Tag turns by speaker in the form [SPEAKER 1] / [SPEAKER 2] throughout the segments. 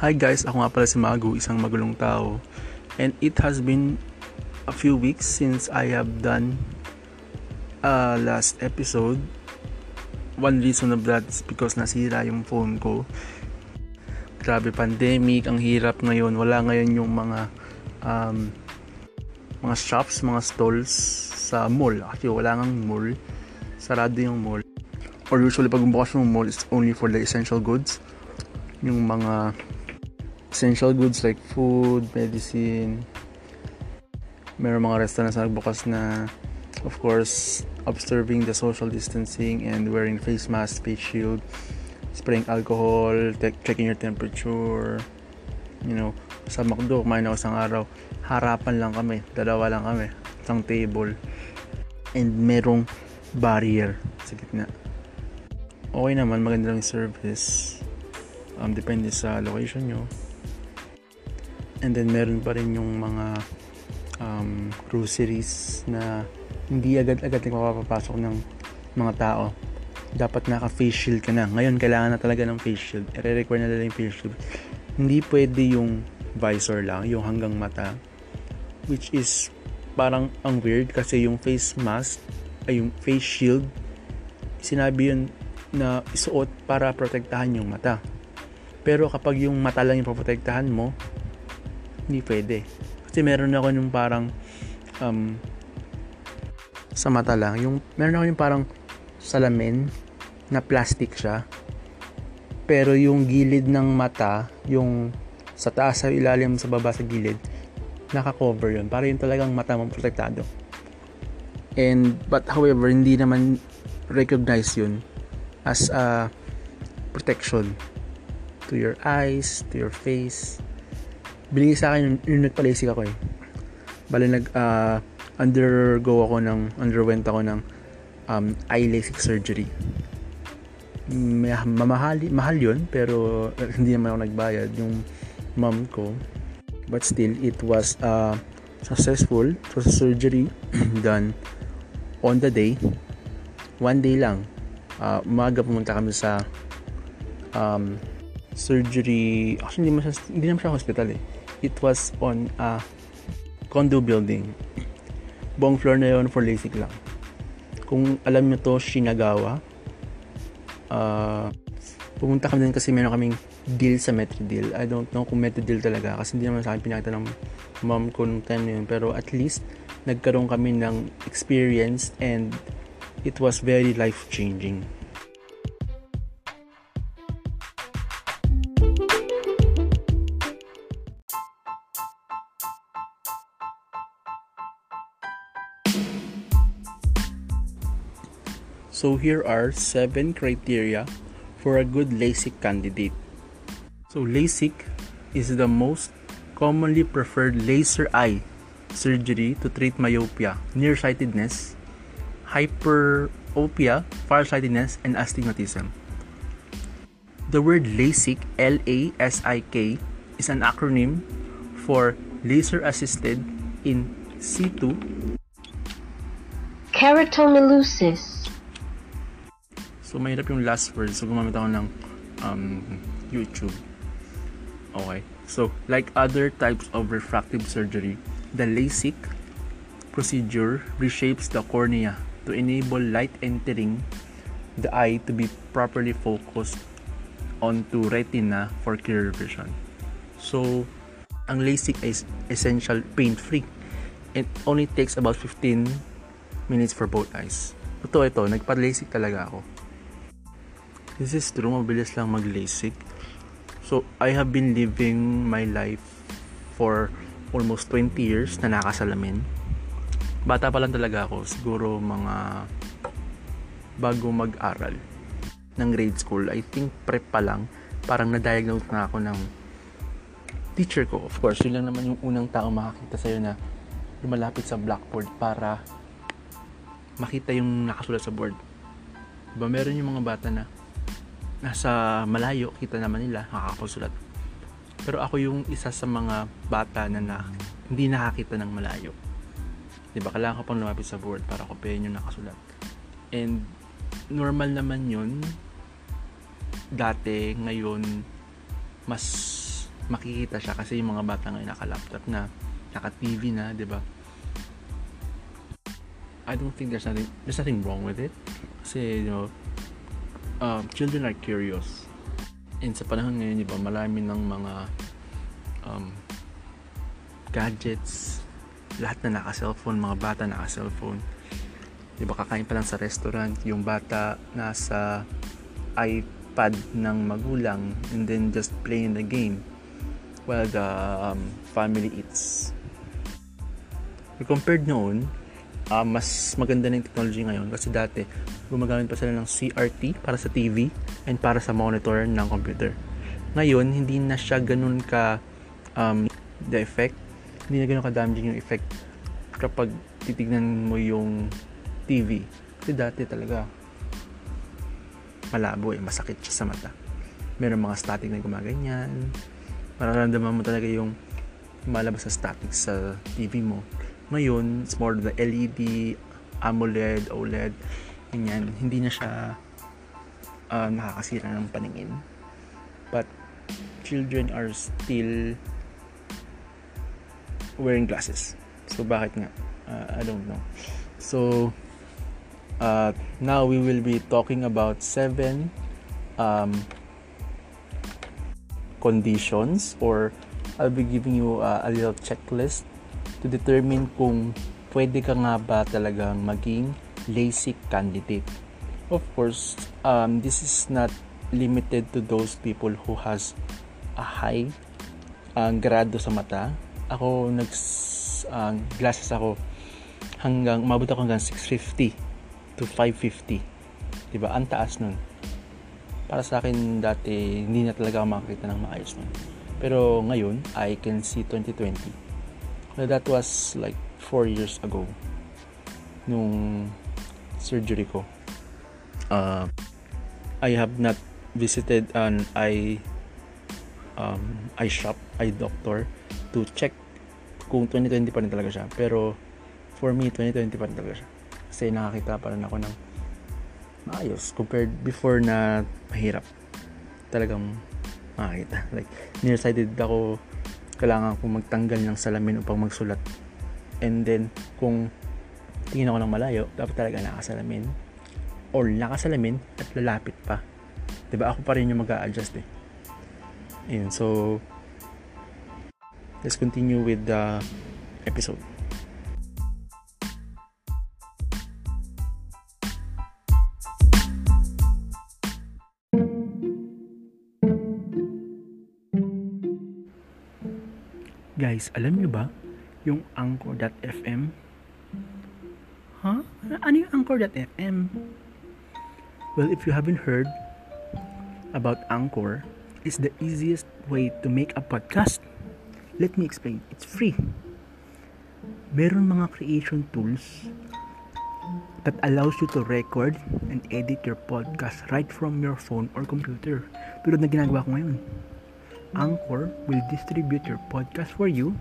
[SPEAKER 1] Hi guys, ako nga pala si Magu, isang magulong tao. And it has been a few weeks since I have done a last episode. One reason of that is because nasira yung phone ko. Grabe pandemic, ang hirap ngayon. Wala ngayon yung mga um, mga shops, mga stalls sa mall. Actually, wala ngang mall. Sarado yung mall. Or usually pag bukas yung mall, it's only for the essential goods. Yung mga essential goods like food, medicine. Meron mga restaurants na nagbukas na of course observing the social distancing and wearing face mask, face shield, spraying alcohol, te- checking your temperature. You know, sa McDo, kumain ako isang araw, harapan lang kami, dalawa lang kami, isang table. And merong barrier sa gitna. Okay naman, maganda lang yung service. Um, depende sa location nyo. And then meron pa rin yung mga um, groceries na hindi agad-agad mapapasok ng mga tao. Dapat naka-face shield ka na. Ngayon, kailangan na talaga ng face shield. I-require na nila yung face shield. Hindi pwede yung visor lang, yung hanggang mata. Which is parang ang weird kasi yung face mask ay yung face shield sinabi yun na isuot para protektahan yung mata. Pero kapag yung mata lang yung protektahan mo, hindi pwede. Kasi meron ako yung parang um, sa mata lang. Yung, meron ako yung parang salamin na plastic siya. Pero yung gilid ng mata, yung sa taas, sa ilalim, sa baba, sa gilid, naka-cover yun. Para yung talagang mata mo protektado. And, but however, hindi naman recognize yun as a protection to your eyes, to your face, binigay sa akin yung, nagpa-LASIK ako eh. Bali nag uh, undergo ako ng underwent ako ng um, eye LASIK surgery. May, mamahal, mahal yun pero uh, hindi naman ako nagbayad yung mom ko. But still it was uh, successful. It was surgery done on the day. One day lang. Uh, umaga pumunta kami sa um, surgery. Actually, hindi naman siya, hindi naman siya hospital eh it was on a condo building. Buong floor na yon for LASIK lang. Kung alam nyo to, Shinagawa. Uh, pumunta kami din kasi meron kaming deal sa Metro Deal. I don't know kung Metro Deal talaga kasi hindi naman sa akin pinakita ng mom ko nung time na yun. Pero at least, nagkaroon kami ng experience and it was very life-changing. So here are 7 criteria for a good LASIK candidate. So LASIK is the most commonly preferred laser eye surgery to treat myopia, nearsightedness, hyperopia, farsightedness, and astigmatism. The word LASIK, L-A-S-I-K, is an acronym for Laser Assisted in situ
[SPEAKER 2] Keratomileusis
[SPEAKER 1] So, mahirap yung last word. So, gumamit ako ng um, YouTube. Okay. So, like other types of refractive surgery, the LASIK procedure reshapes the cornea to enable light entering the eye to be properly focused onto retina for clear vision. So, ang LASIK is essential pain-free. It only takes about 15 minutes for both eyes. Totoo ito, nagpa-LASIK talaga ako. This is true, mabilis lang mag-LASIK. So, I have been living my life for almost 20 years na nakasalamin. Bata pa lang talaga ako, siguro mga bago mag-aral ng grade school. I think prep pa lang, parang na-diagnose na ako ng teacher ko. Of course, yun lang naman yung unang tao makakita sa'yo na lumalapit sa blackboard para makita yung nakasulat sa board. Diba, meron yung mga bata na nasa malayo, kita naman nila, nakakapagsulat. Pero ako yung isa sa mga bata na, na hindi nakakita ng malayo. Diba, kailangan ko pang lumapit sa board para kopyahin yung nakasulat. And normal naman yun dati, ngayon mas makikita siya kasi yung mga bata ngayon naka-laptop na, naka-TV na, 'di ba? I don't think there's nothing there's nothing wrong with it. Kasi, you know, uh, children are curious. And sa panahon ngayon, di ba, marami ng mga um, gadgets, lahat na naka-cellphone, mga bata naka-cellphone. Di ba, kakain pa lang sa restaurant, yung bata nasa iPad ng magulang and then just playing the game while the um, family eats. Compared noon, uh, mas maganda na yung technology ngayon kasi dati gumagamit pa sila ng CRT para sa TV and para sa monitor ng computer. Ngayon, hindi na siya ganun ka um, the effect, hindi na ganun ka damaging yung effect kapag titignan mo yung TV. Kasi dati talaga malabo eh, masakit siya sa mata. Meron mga static na gumaganyan. Mararamdaman mo talaga yung malabas sa static sa TV mo. Ngayon, it's more the LED, AMOLED, OLED, ganyan. Hindi na siya uh, nakakasira ng paningin. But, children are still wearing glasses. So, bakit nga? Uh, I don't know. So, uh, now we will be talking about seven um, conditions or I'll be giving you uh, a little checklist to determine kung pwede ka nga ba talagang maging LASIK candidate. Of course, um, this is not limited to those people who has a high uh, grado sa mata. Ako, nag uh, glasses ako hanggang, umabot ako hanggang 650 to 550. Diba? Ang taas nun. Para sa akin dati, hindi na talaga makakita ng maayos nun. Pero ngayon, I can see 2020 that was like 4 years ago nung surgery ko. Uh, I have not visited an eye um, eye shop, eye doctor to check kung 2020 pa rin talaga siya. Pero for me 2020 pa rin talaga siya. Kasi nakakita pa rin ako ng maayos compared before na mahirap. Talagang makakita. Like nearsighted ako. Kailangan kong magtanggal ng salamin upang magsulat. And then, kung tingin ako ng malayo, dapat talaga nakasalamin. Or nakasalamin at lalapit pa. ba diba? Ako pa rin yung mag adjust eh. Ayun, so, let's continue with the episode. Guys, alam nyo ba yung Anchor.fm? Ano yung Anchor.fm? Well, if you haven't heard about Anchor, it's the easiest way to make a podcast. Let me explain. It's free. Meron mga creation tools that allows you to record and edit your podcast right from your phone or computer. Tulad na ginagawa ko ngayon. Anchor will distribute your podcast for you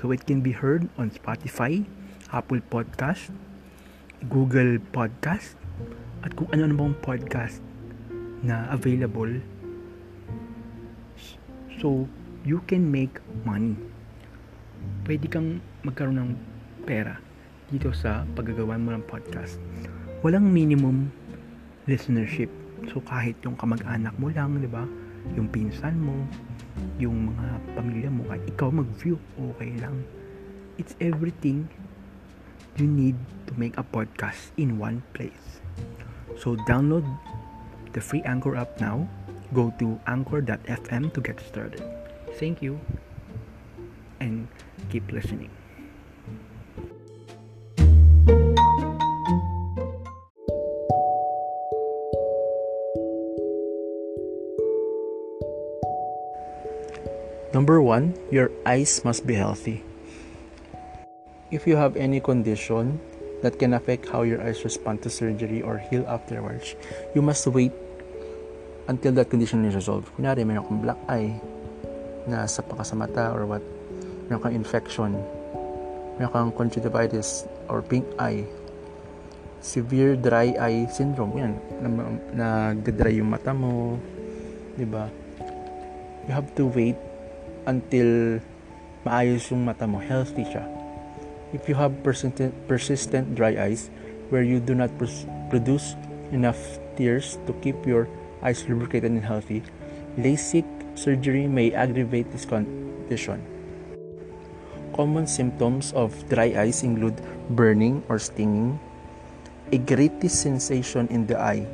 [SPEAKER 1] so it can be heard on Spotify, Apple Podcast, Google Podcast, at kung ano-ano bang podcast na available. So, you can make money. Pwede kang magkaroon ng pera dito sa paggagawa mo ng podcast. Walang minimum listenership. So, kahit yung kamag-anak mo lang, di ba? Yung pinsan mo, yung mga pamilya mo kahit ikaw mag-view okay lang it's everything you need to make a podcast in one place. So download the free anchor app now. Go to anchor.fm to get started. Thank you and keep listening. Number one, your eyes must be healthy. If you have any condition that can affect how your eyes respond to surgery or heal afterwards, you must wait until that condition is resolved. Kunyari, mayroon kang black eye na sa ka sa mata or what, mayroon kang infection, mayroon kang conjunctivitis or pink eye, severe dry eye syndrome, yan, nag-dry yung mata mo, di ba? You have to wait until maayos yung mata mo, healthy siya. If you have persistent, persistent dry eyes where you do not produce enough tears to keep your eyes lubricated and healthy, LASIK surgery may aggravate this condition. Common symptoms of dry eyes include burning or stinging, a gritty sensation in the eye,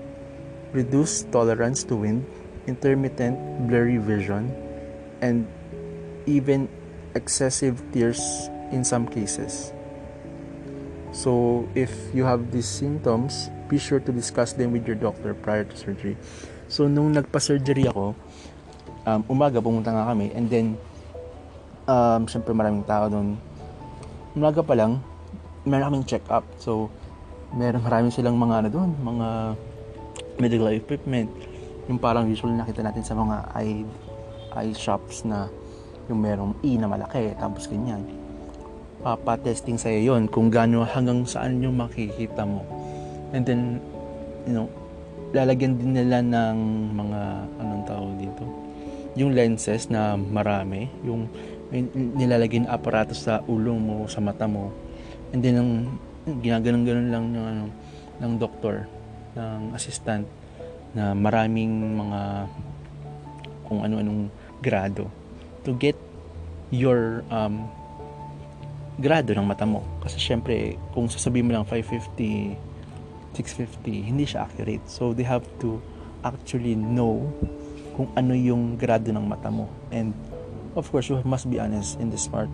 [SPEAKER 1] reduced tolerance to wind, intermittent blurry vision, and even excessive tears in some cases. So, if you have these symptoms, be sure to discuss them with your doctor prior to surgery. So, nung nagpa-surgery ako, um, umaga pumunta nga kami, and then, um, syempre maraming tao doon. Umaga pa lang, meron kaming check-up. So, meron marami silang mga ano doon, mga medical equipment. Yung parang usually nakita natin sa mga eye, eye shops na yung merong E na malaki, tapos ganyan. Papa-testing sa'yo yon kung gaano hanggang saan yung makikita mo. And then, you know, lalagyan din nila ng mga, anong tawag dito? Yung lenses na marami, yung na aparato sa ulo mo, sa mata mo. And then, ang ginaganon-ganon lang ng, ano, ng doktor, ng assistant, na maraming mga kung ano-anong grado to get your um, grado ng mata mo. Kasi syempre, kung sasabihin mo lang 550, 650, hindi siya accurate. So, they have to actually know kung ano yung grado ng mata mo. And of course, you must be honest in this part.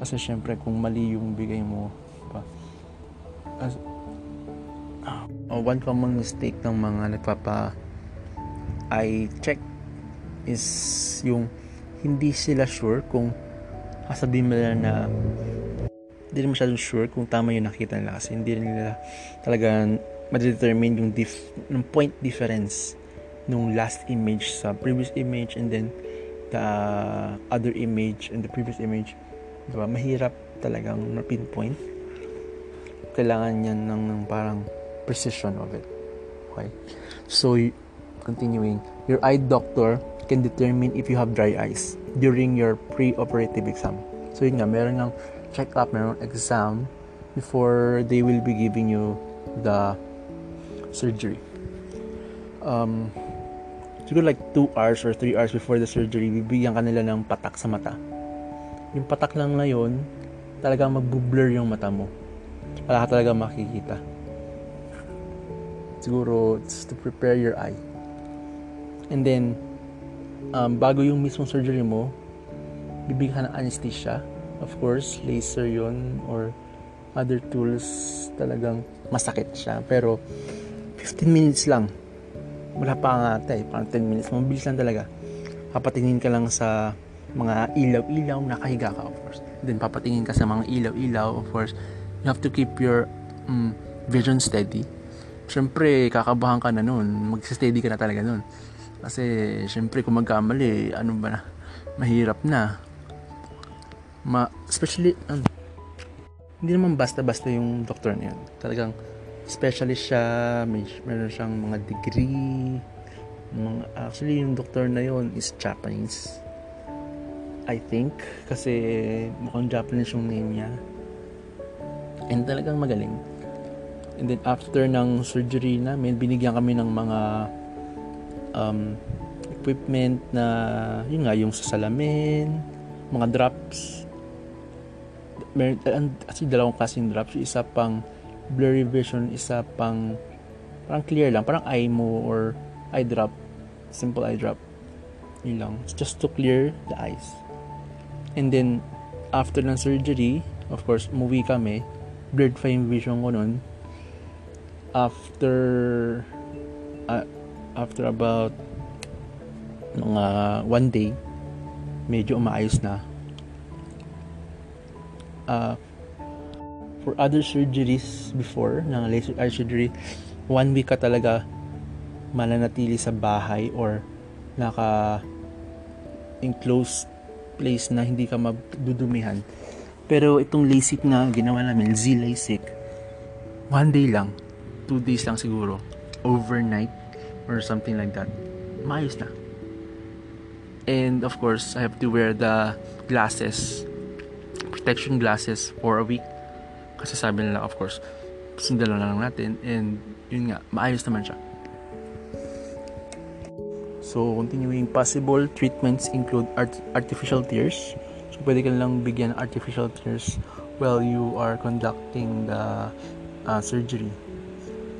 [SPEAKER 1] Kasi syempre, kung mali yung bigay mo, pa, as, uh, one common mistake ng mga nagpapa eye check is yung hindi sila sure kung sasabihin nila na hindi rin masyadong sure kung tama yung nakita nila kasi hindi nila talaga ma-determine yung, dif- yung point difference nung last image sa previous image and then the other image and the previous image. Diba? Mahirap talagang ma-pinpoint. Kailangan yan ng, ng parang precision of it. Okay? So, continuing, your eye doctor can determine if you have dry eyes during your pre-operative exam. So, yun nga, meron ng check-up, meron exam before they will be giving you the surgery. Um, siguro like 2 hours or 3 hours before the surgery, bibigyan ka nila ng patak sa mata. Yung patak lang na yun, talagang magbu-blur yung mata mo. Wala ka talaga makikita. Siguro, it's to prepare your eye. And then, um, bago yung mismong surgery mo, bibigyan ng anesthesia. Of course, laser yon or other tools talagang masakit siya. Pero, 15 minutes lang. Wala pa nga ata. Parang 10 minutes. Mabilis lang talaga. Papatingin ka lang sa mga ilaw-ilaw. Nakahiga ka, of course. Then, papatingin ka sa mga ilaw-ilaw, of course. You have to keep your um, vision steady. Siyempre, kakabahan ka na nun. Mag-steady ka na talaga nun. Kasi, siyempre, kung magkamali, ano ba na, mahirap na. Ma, especially, um, hindi naman basta-basta yung doctor na yun. Talagang, specialist siya, may, meron siyang mga degree. Mga, actually, yung doctor na yun is Japanese. I think. Kasi, mukhang Japanese yung name niya. And talagang magaling. And then, after ng surgery namin, binigyan kami ng mga um, equipment na yun nga yung sa salamin mga drops. Meron actually dalawang klaseng drops. Isa pang blurry vision isa pang parang clear lang. Parang eye mo or eye drop. Simple eye drop. Yun lang. It's just to clear the eyes. And then after ng surgery of course umuwi kami. Blurred pa yung vision ko nun. After uh, after about mga one day medyo umaayos na. Uh, for other surgeries before ng laser eye surgery one week ka talaga mananatili sa bahay or naka enclosed place na hindi ka madudumihan pero itong LASIK na ginawa namin Z LASIK one day lang two days lang siguro overnight or something like that maayos na And of course, I have to wear the glasses, protection glasses for a week. Kasi sabi nila, of course, sundan lang natin. And yun nga, maayos naman siya. So, continuing possible treatments include art- artificial tears. So, pwede ka lang bigyan artificial tears while you are conducting the uh, surgery.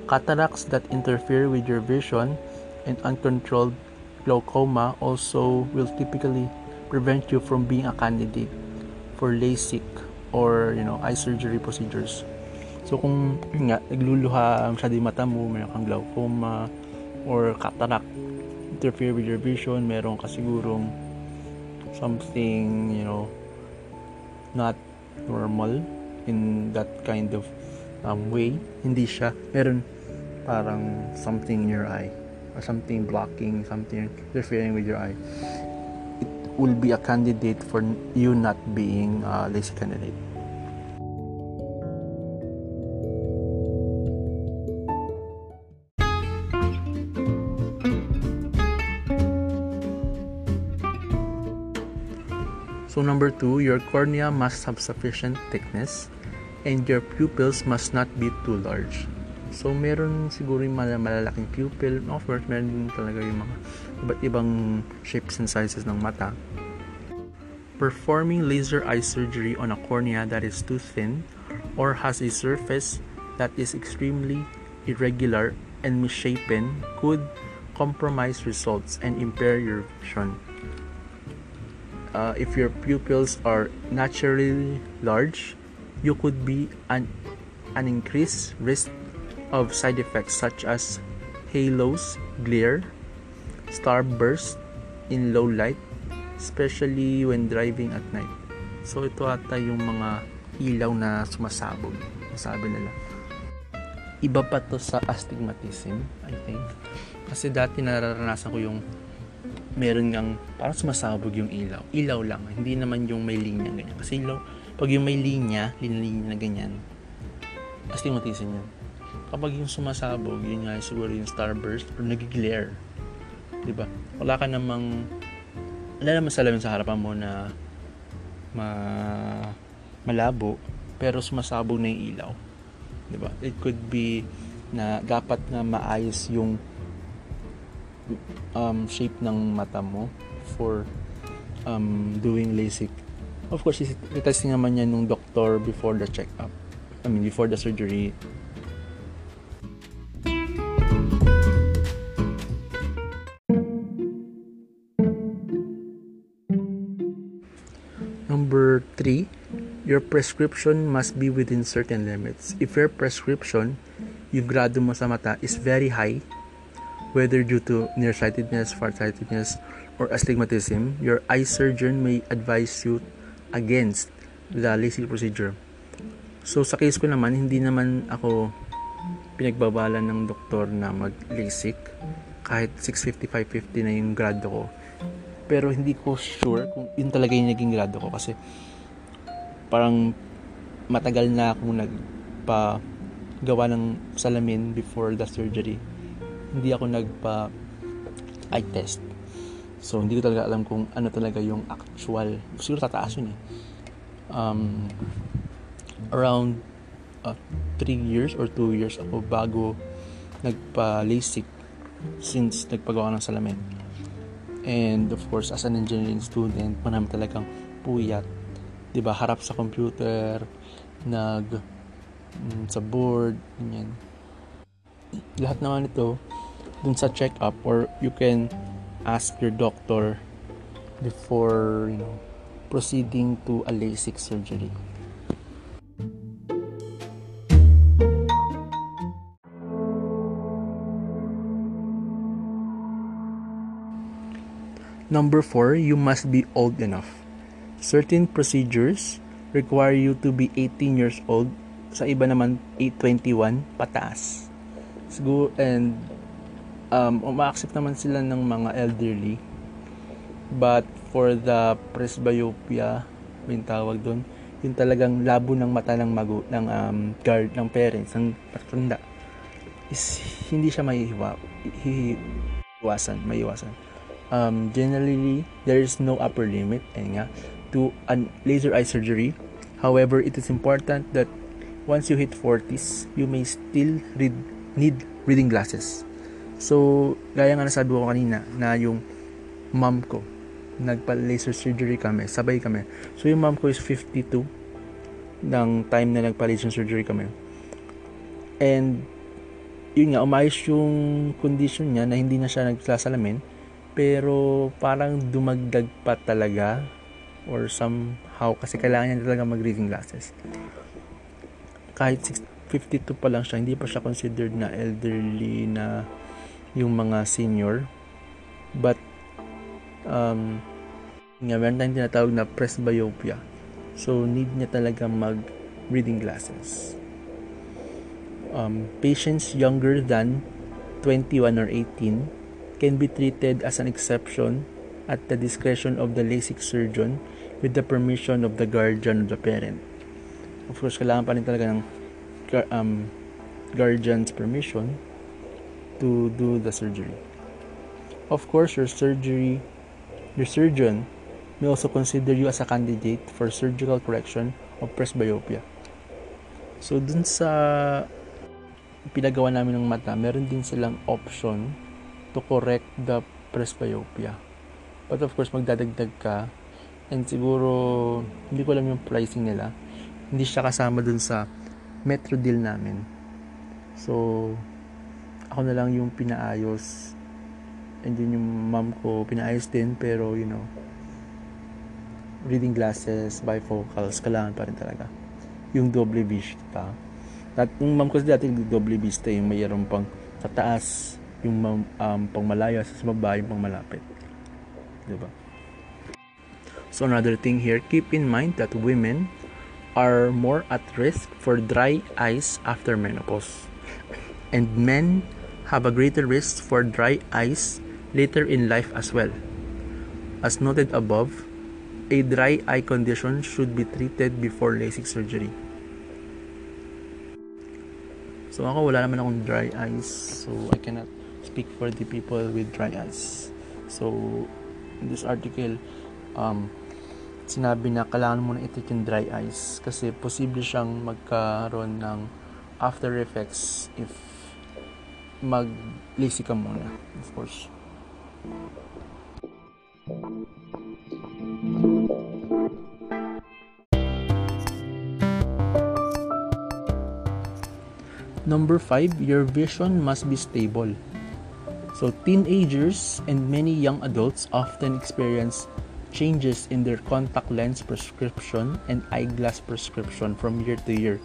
[SPEAKER 1] Cataracts that interfere with your vision and uncontrolled glaucoma also will typically prevent you from being a candidate for LASIK or you know eye surgery procedures. So kung yun nga nagluluha masyado yung mata mo, mayroon kang glaucoma or cataract interfere with your vision, meron ka sigurong something, you know, not normal in that kind of um, way. Hindi siya, meron parang something in your eye or something blocking, something interfering with your eye, it will be a candidate for you not being a lazy candidate. So number two, your cornea must have sufficient thickness and your pupils must not be too large. So, meron siguro yung mal- malalaking pupil. Of course, meron din talaga yung mga iba't ibang shapes and sizes ng mata. Performing laser eye surgery on a cornea that is too thin or has a surface that is extremely irregular and misshapen could compromise results and impair your vision. Uh, if your pupils are naturally large, you could be an, an increased risk of side effects such as halos, glare, starburst in low light, especially when driving at night. So ito ata yung mga ilaw na sumasabog, sabi nila. Iba pa to sa astigmatism, I think. Kasi dati nararanasan ko yung meron ngang parang sumasabog yung ilaw. Ilaw lang, hindi naman yung may linya ganyan. Kasi ilaw, pag yung may linya, linya na ganyan, astigmatism yun kapag yung sumasabog, yun nga siguro yung starburst or nagiglare. Di ba? Wala ka namang wala naman salamin sa harapan mo na ma malabo pero sumasabog na yung ilaw. Di ba? It could be na dapat na maayos yung um, shape ng mata mo for um, doing LASIK. Of course, itesting naman yan nung doctor before the check-up. I mean, before the surgery prescription must be within certain limits. If your prescription, yung grado mo sa mata is very high, whether due to nearsightedness, farsightedness, or astigmatism, your eye surgeon may advise you against the LASIK procedure. So sa case ko naman, hindi naman ako pinagbabalan ng doktor na mag-LASIK kahit 650, 550 na yung grado ko pero hindi ko sure kung yun talaga yung naging grado ko kasi parang matagal na akong nagpa gawa ng salamin before the surgery. Hindi ako nagpa eye test. So hindi ko talaga alam kung ano talaga yung actual siguro tataas yun eh. Um, around 3 uh, years or 2 years ako bago nagpa LASIK since nagpagawa ng salamin. And of course, as an engineering student, marami talagang puyat. 'Di ba Harap sa computer, nag mm, sa board, ganyan. Lahat naman ito dun sa check-up or you can ask your doctor before, you know, proceeding to a LASIK surgery. Number 4, you must be old enough. Certain procedures require you to be 18 years old. Sa iba naman, 821 pataas. Siguro, and um, uma-accept naman sila ng mga elderly. But for the presbyopia, yung tawag doon, yung talagang labo ng mata ng magu ng um, guard ng parents ng patanda is hindi siya maiiwa hihiwasan maiwasan um, generally there is no upper limit ayun nga, to an laser eye surgery. However, it is important that once you hit 40s, you may still read, need reading glasses. So, gaya nga nasabi ko kanina na yung mom ko, nagpa-laser surgery kami, sabay kami. So, yung mom ko is 52 ng time na nagpa-laser surgery kami. And, yun nga, umayos yung condition niya na hindi na siya nagsasalamin. Pero, parang dumagdag pa talaga or somehow kasi kailangan niya talaga mag-reading glasses. Kahit 52 pa lang siya, hindi pa siya considered na elderly na yung mga senior. But, um, nga, meron tayong tinatawag na presbyopia. So, need niya talaga mag-reading glasses. Um, patients younger than 21 or 18 can be treated as an exception at the discretion of the LASIK surgeon with the permission of the guardian of the parent. Of course, kailangan pa rin talaga ng um, guardian's permission to do the surgery. Of course, your surgery, your surgeon may also consider you as a candidate for surgical correction of presbyopia. So, dun sa pinagawa namin ng mata, meron din silang option to correct the presbyopia. But of course, magdadagdag ka and siguro, hindi ko alam yung pricing nila. Hindi siya kasama dun sa metro deal namin. So, ako na lang yung pinaayos and then yung mom ko pinaayos din pero you know reading glasses, bifocals, kailangan pa rin talaga. Yung doble vista. At yung mom ko dati doble vista yung mayroon pang sa taas, yung um, pang malayo, sa baba yung pang malapit. Diba? So another thing here, keep in mind that women are more at risk for dry eyes after menopause. And men have a greater risk for dry eyes later in life as well. As noted above, a dry eye condition should be treated before LASIK surgery. So ako wala naman akong dry eyes, so I cannot speak for the people with dry eyes. So in this article, um, sinabi na kailangan mo na i-treat yung dry eyes kasi posible siyang magkaroon ng after effects if mag-LASIK ka muna, of course. Number 5, your vision must be stable. So, teenagers and many young adults often experience changes in their contact lens prescription and eyeglass prescription from year to year.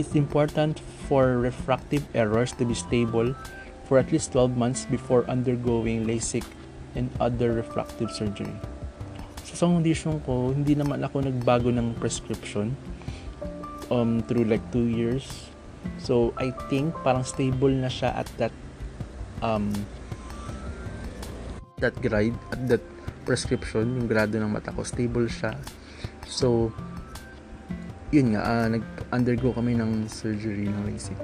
[SPEAKER 1] It's important for refractive errors to be stable for at least 12 months before undergoing LASIK and other refractive surgery. So, sa condition ko, hindi naman ako nagbago ng prescription um, through like 2 years So, I think parang stable na siya at that um, that grade, at that prescription, yung grado ng mata ko, stable siya. So, yun nga, uh, nag-undergo kami ng surgery ng LASIK.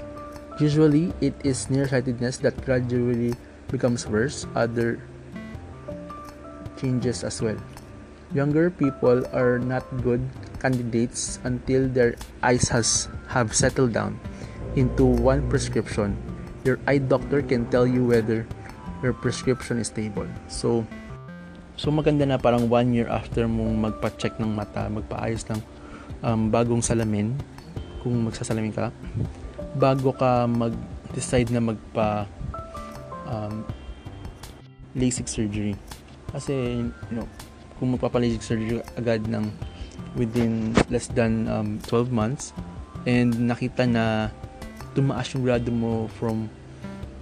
[SPEAKER 1] Usually, it is nearsightedness that gradually becomes worse. Other changes as well. Younger people are not good candidates until their eyes has have settled down into one prescription, your eye doctor can tell you whether your prescription is stable. So, so maganda na parang one year after mong magpa-check ng mata, magpaayos ng um, bagong salamin, kung magsasalamin ka, bago ka mag-decide na magpa um, LASIK surgery. Kasi, you know, kung magpapa-LASIK surgery agad ng within less than um, 12 months and nakita na tumaas yung grado mo from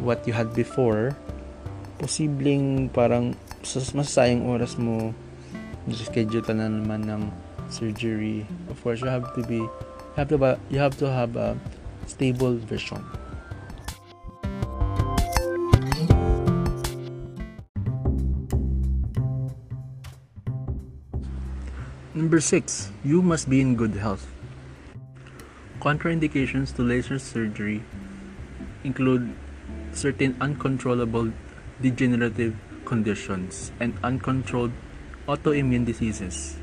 [SPEAKER 1] what you had before, posibleng parang masasayang oras mo schedule ka na naman ng surgery. Of course, you have to be you have to you have to have a stable vision. Number 6, you must be in good health. Contraindications to laser surgery include certain uncontrollable degenerative conditions and uncontrolled autoimmune diseases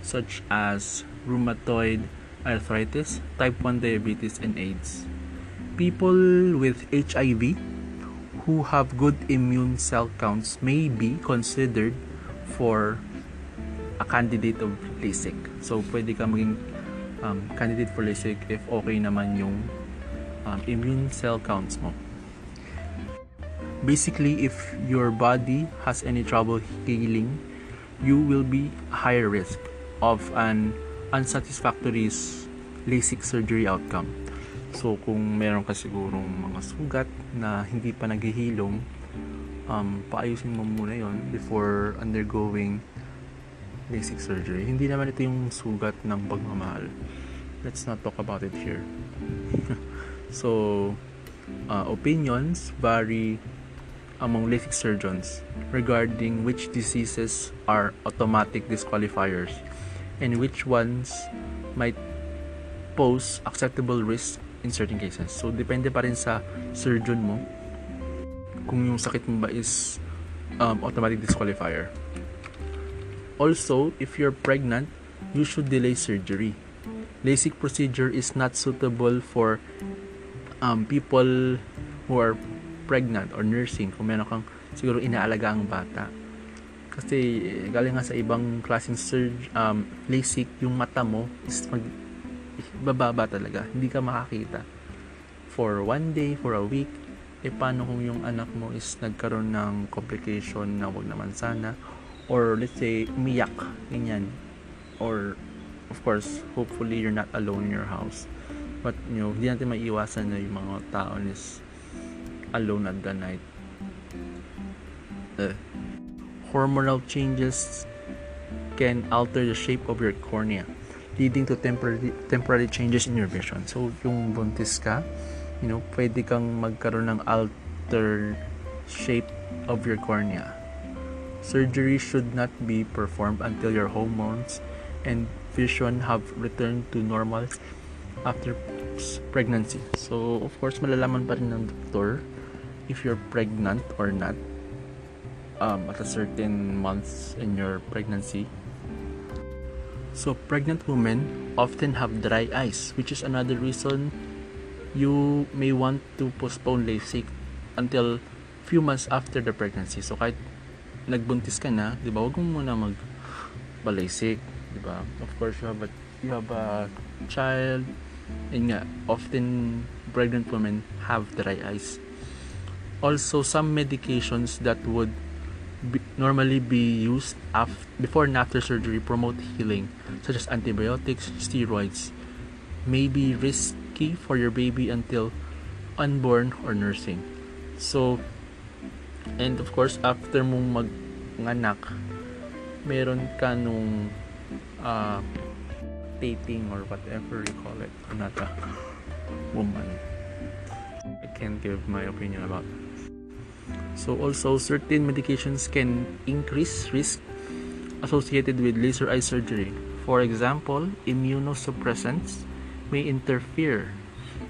[SPEAKER 1] such as rheumatoid arthritis, type 1 diabetes, and AIDS. People with HIV who have good immune cell counts may be considered for a candidate of LASIK. So, pwede ka maging um, candidate for LASIK if okay naman yung um, immune cell counts mo. Basically, if your body has any trouble healing, you will be higher risk of an unsatisfactory LASIK surgery outcome. So, kung meron ka sigurong mga sugat na hindi pa naghihilom, um, paayusin mo muna yon before undergoing LASIK surgery. Hindi naman ito yung sugat ng pagmamahal. Let's not talk about it here. so, uh, opinions vary among LASIK surgeons regarding which diseases are automatic disqualifiers and which ones might pose acceptable risk in certain cases. So, depende pa rin sa surgeon mo kung yung sakit mo ba is um, automatic disqualifier. Also, if you're pregnant, you should delay surgery. LASIK procedure is not suitable for um, people who are pregnant or nursing kung meron kang siguro inaalaga ang bata kasi galing nga sa ibang klaseng surge, um, LASIK, yung mata mo is mag, bababa talaga. Hindi ka makakita. For one day, for a week, eh paano kung yung anak mo is nagkaroon ng complication na wag naman sana or let's say umiyak ganyan or of course hopefully you're not alone in your house but you know hindi natin maiiwasan na yung mga tao is alone at the night uh, hormonal changes can alter the shape of your cornea, leading to temporary, temporary changes in your vision. So, yung buntis ka, you know, pwede kang magkaroon ng altered shape of your cornea. Surgery should not be performed until your hormones and vision have returned to normal after pregnancy. So, of course, malalaman pa rin ng doktor if you're pregnant or not um, at a certain months in your pregnancy. So, pregnant women often have dry eyes, which is another reason you may want to postpone LASIK until few months after the pregnancy. So, kahit nagbuntis ka na, di ba, huwag mo muna mag LASIK, di ba? Of course, you have a, you have a child, and nga, often pregnant women have dry eyes. Also, some medications that would be, normally be used af- before and after surgery promote healing, such as antibiotics, steroids, may be risky for your baby until unborn or nursing. So, and of course, after mong mag-anak, meron ka nung uh, taping or whatever you call it. I'm not a woman. I can't give my opinion about that. So also certain medications can increase risk associated with laser eye surgery. For example, immunosuppressants may interfere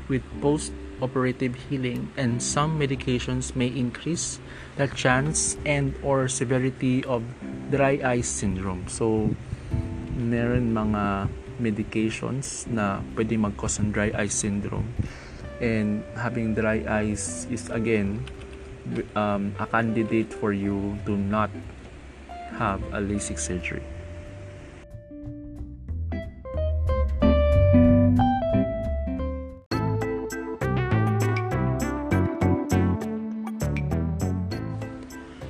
[SPEAKER 1] with post-operative healing and some medications may increase the chance and or severity of dry eye syndrome. So meron mga medications na pwede mag-cause ng dry eye syndrome. And having dry eyes is again um, a candidate for you to not have a LASIK surgery.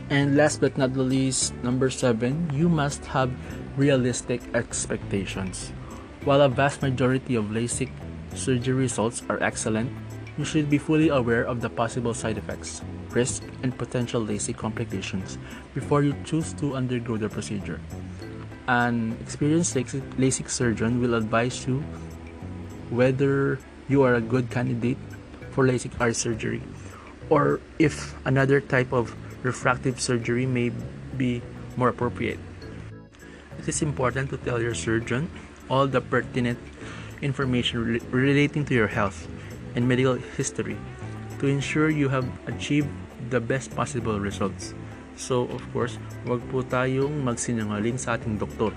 [SPEAKER 1] And last but not the least, number seven, you must have realistic expectations. While a vast majority of LASIK surgery results are excellent, you should be fully aware of the possible side effects, risk, and potential LASIK complications before you choose to undergo the procedure. An experienced LASIK surgeon will advise you whether you are a good candidate for LASIK eye surgery or if another type of refractive surgery may be more appropriate. It is important to tell your surgeon all the pertinent information re- relating to your health and medical history to ensure you have achieved the best possible results. So, of course, wag po tayong magsinungaling sa ating doktor.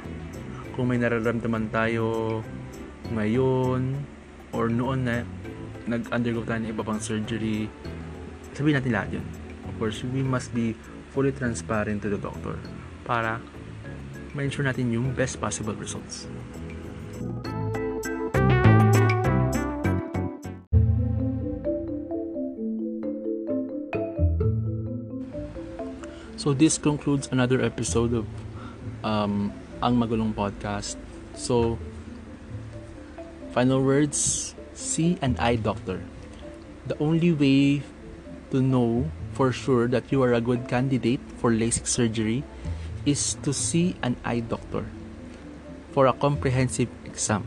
[SPEAKER 1] Kung may nararamdaman tayo ngayon or noon na nag-undergo tayo ng iba pang surgery, sabihin natin lahat yun. Of course, we must be fully transparent to the doctor para ma-ensure natin yung best possible results. So this concludes another episode of um, Ang Magulong Podcast. So, final words, see an eye doctor. The only way to know for sure that you are a good candidate for LASIK surgery is to see an eye doctor for a comprehensive exam.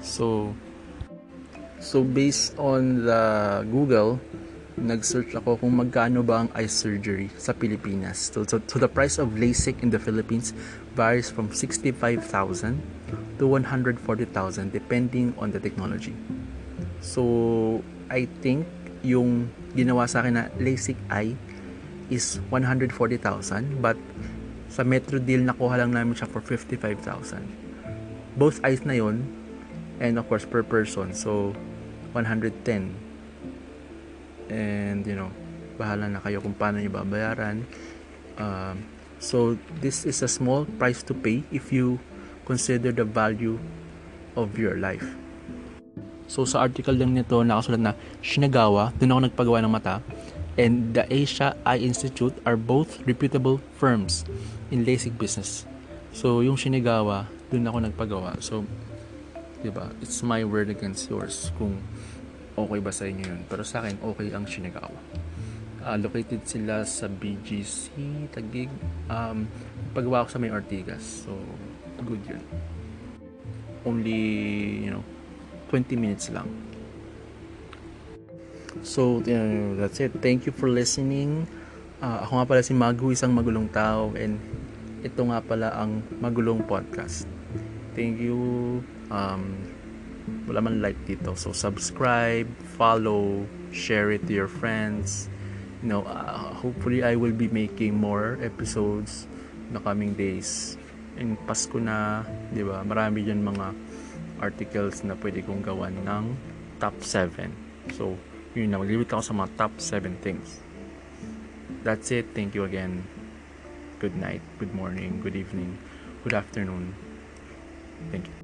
[SPEAKER 1] So, so based on the Google, nag-search ako kung magkano ba ang eye surgery sa Pilipinas. So, so, so the price of LASIK in the Philippines varies from 65,000 to 140,000 depending on the technology. So, I think yung ginawa sa akin na LASIK eye is 140,000 but sa Metro deal nakuha lang namin siya for 55,000. Both eyes na yon and of course per person. So, 110 and you know bahala na kayo kung paano nyo babayaran. Um, so this is a small price to pay if you consider the value of your life. So sa article lang nito nakasulat na Shinagawa doon ako nagpagawa ng mata and the Asia Eye Institute are both reputable firms in LASIK business. So yung Shinagawa doon ako nagpagawa. So diba it's my word against yours kung okay ba sa inyo yun. Pero sa akin, okay ang Shinagawa. Uh, located sila sa BGC, Tagig. Um, pagawa ko sa may Ortigas. So, good yun. Only, you know, 20 minutes lang. So, know, that's it. Thank you for listening. Uh, ako nga pala si Magu, isang magulong tao. And ito nga pala ang Magulong Podcast. Thank you. Um, wala man like dito. So subscribe follow share it to your friends. You know uh, hopefully I will be making more episodes na coming days. In Pasko na di ba? Marami diyan mga articles na pwede kong gawan ng top 7 so yun na maglibit ako sa mga top 7 things. That's it. Thank you again. Good night good morning good evening good afternoon. Thank you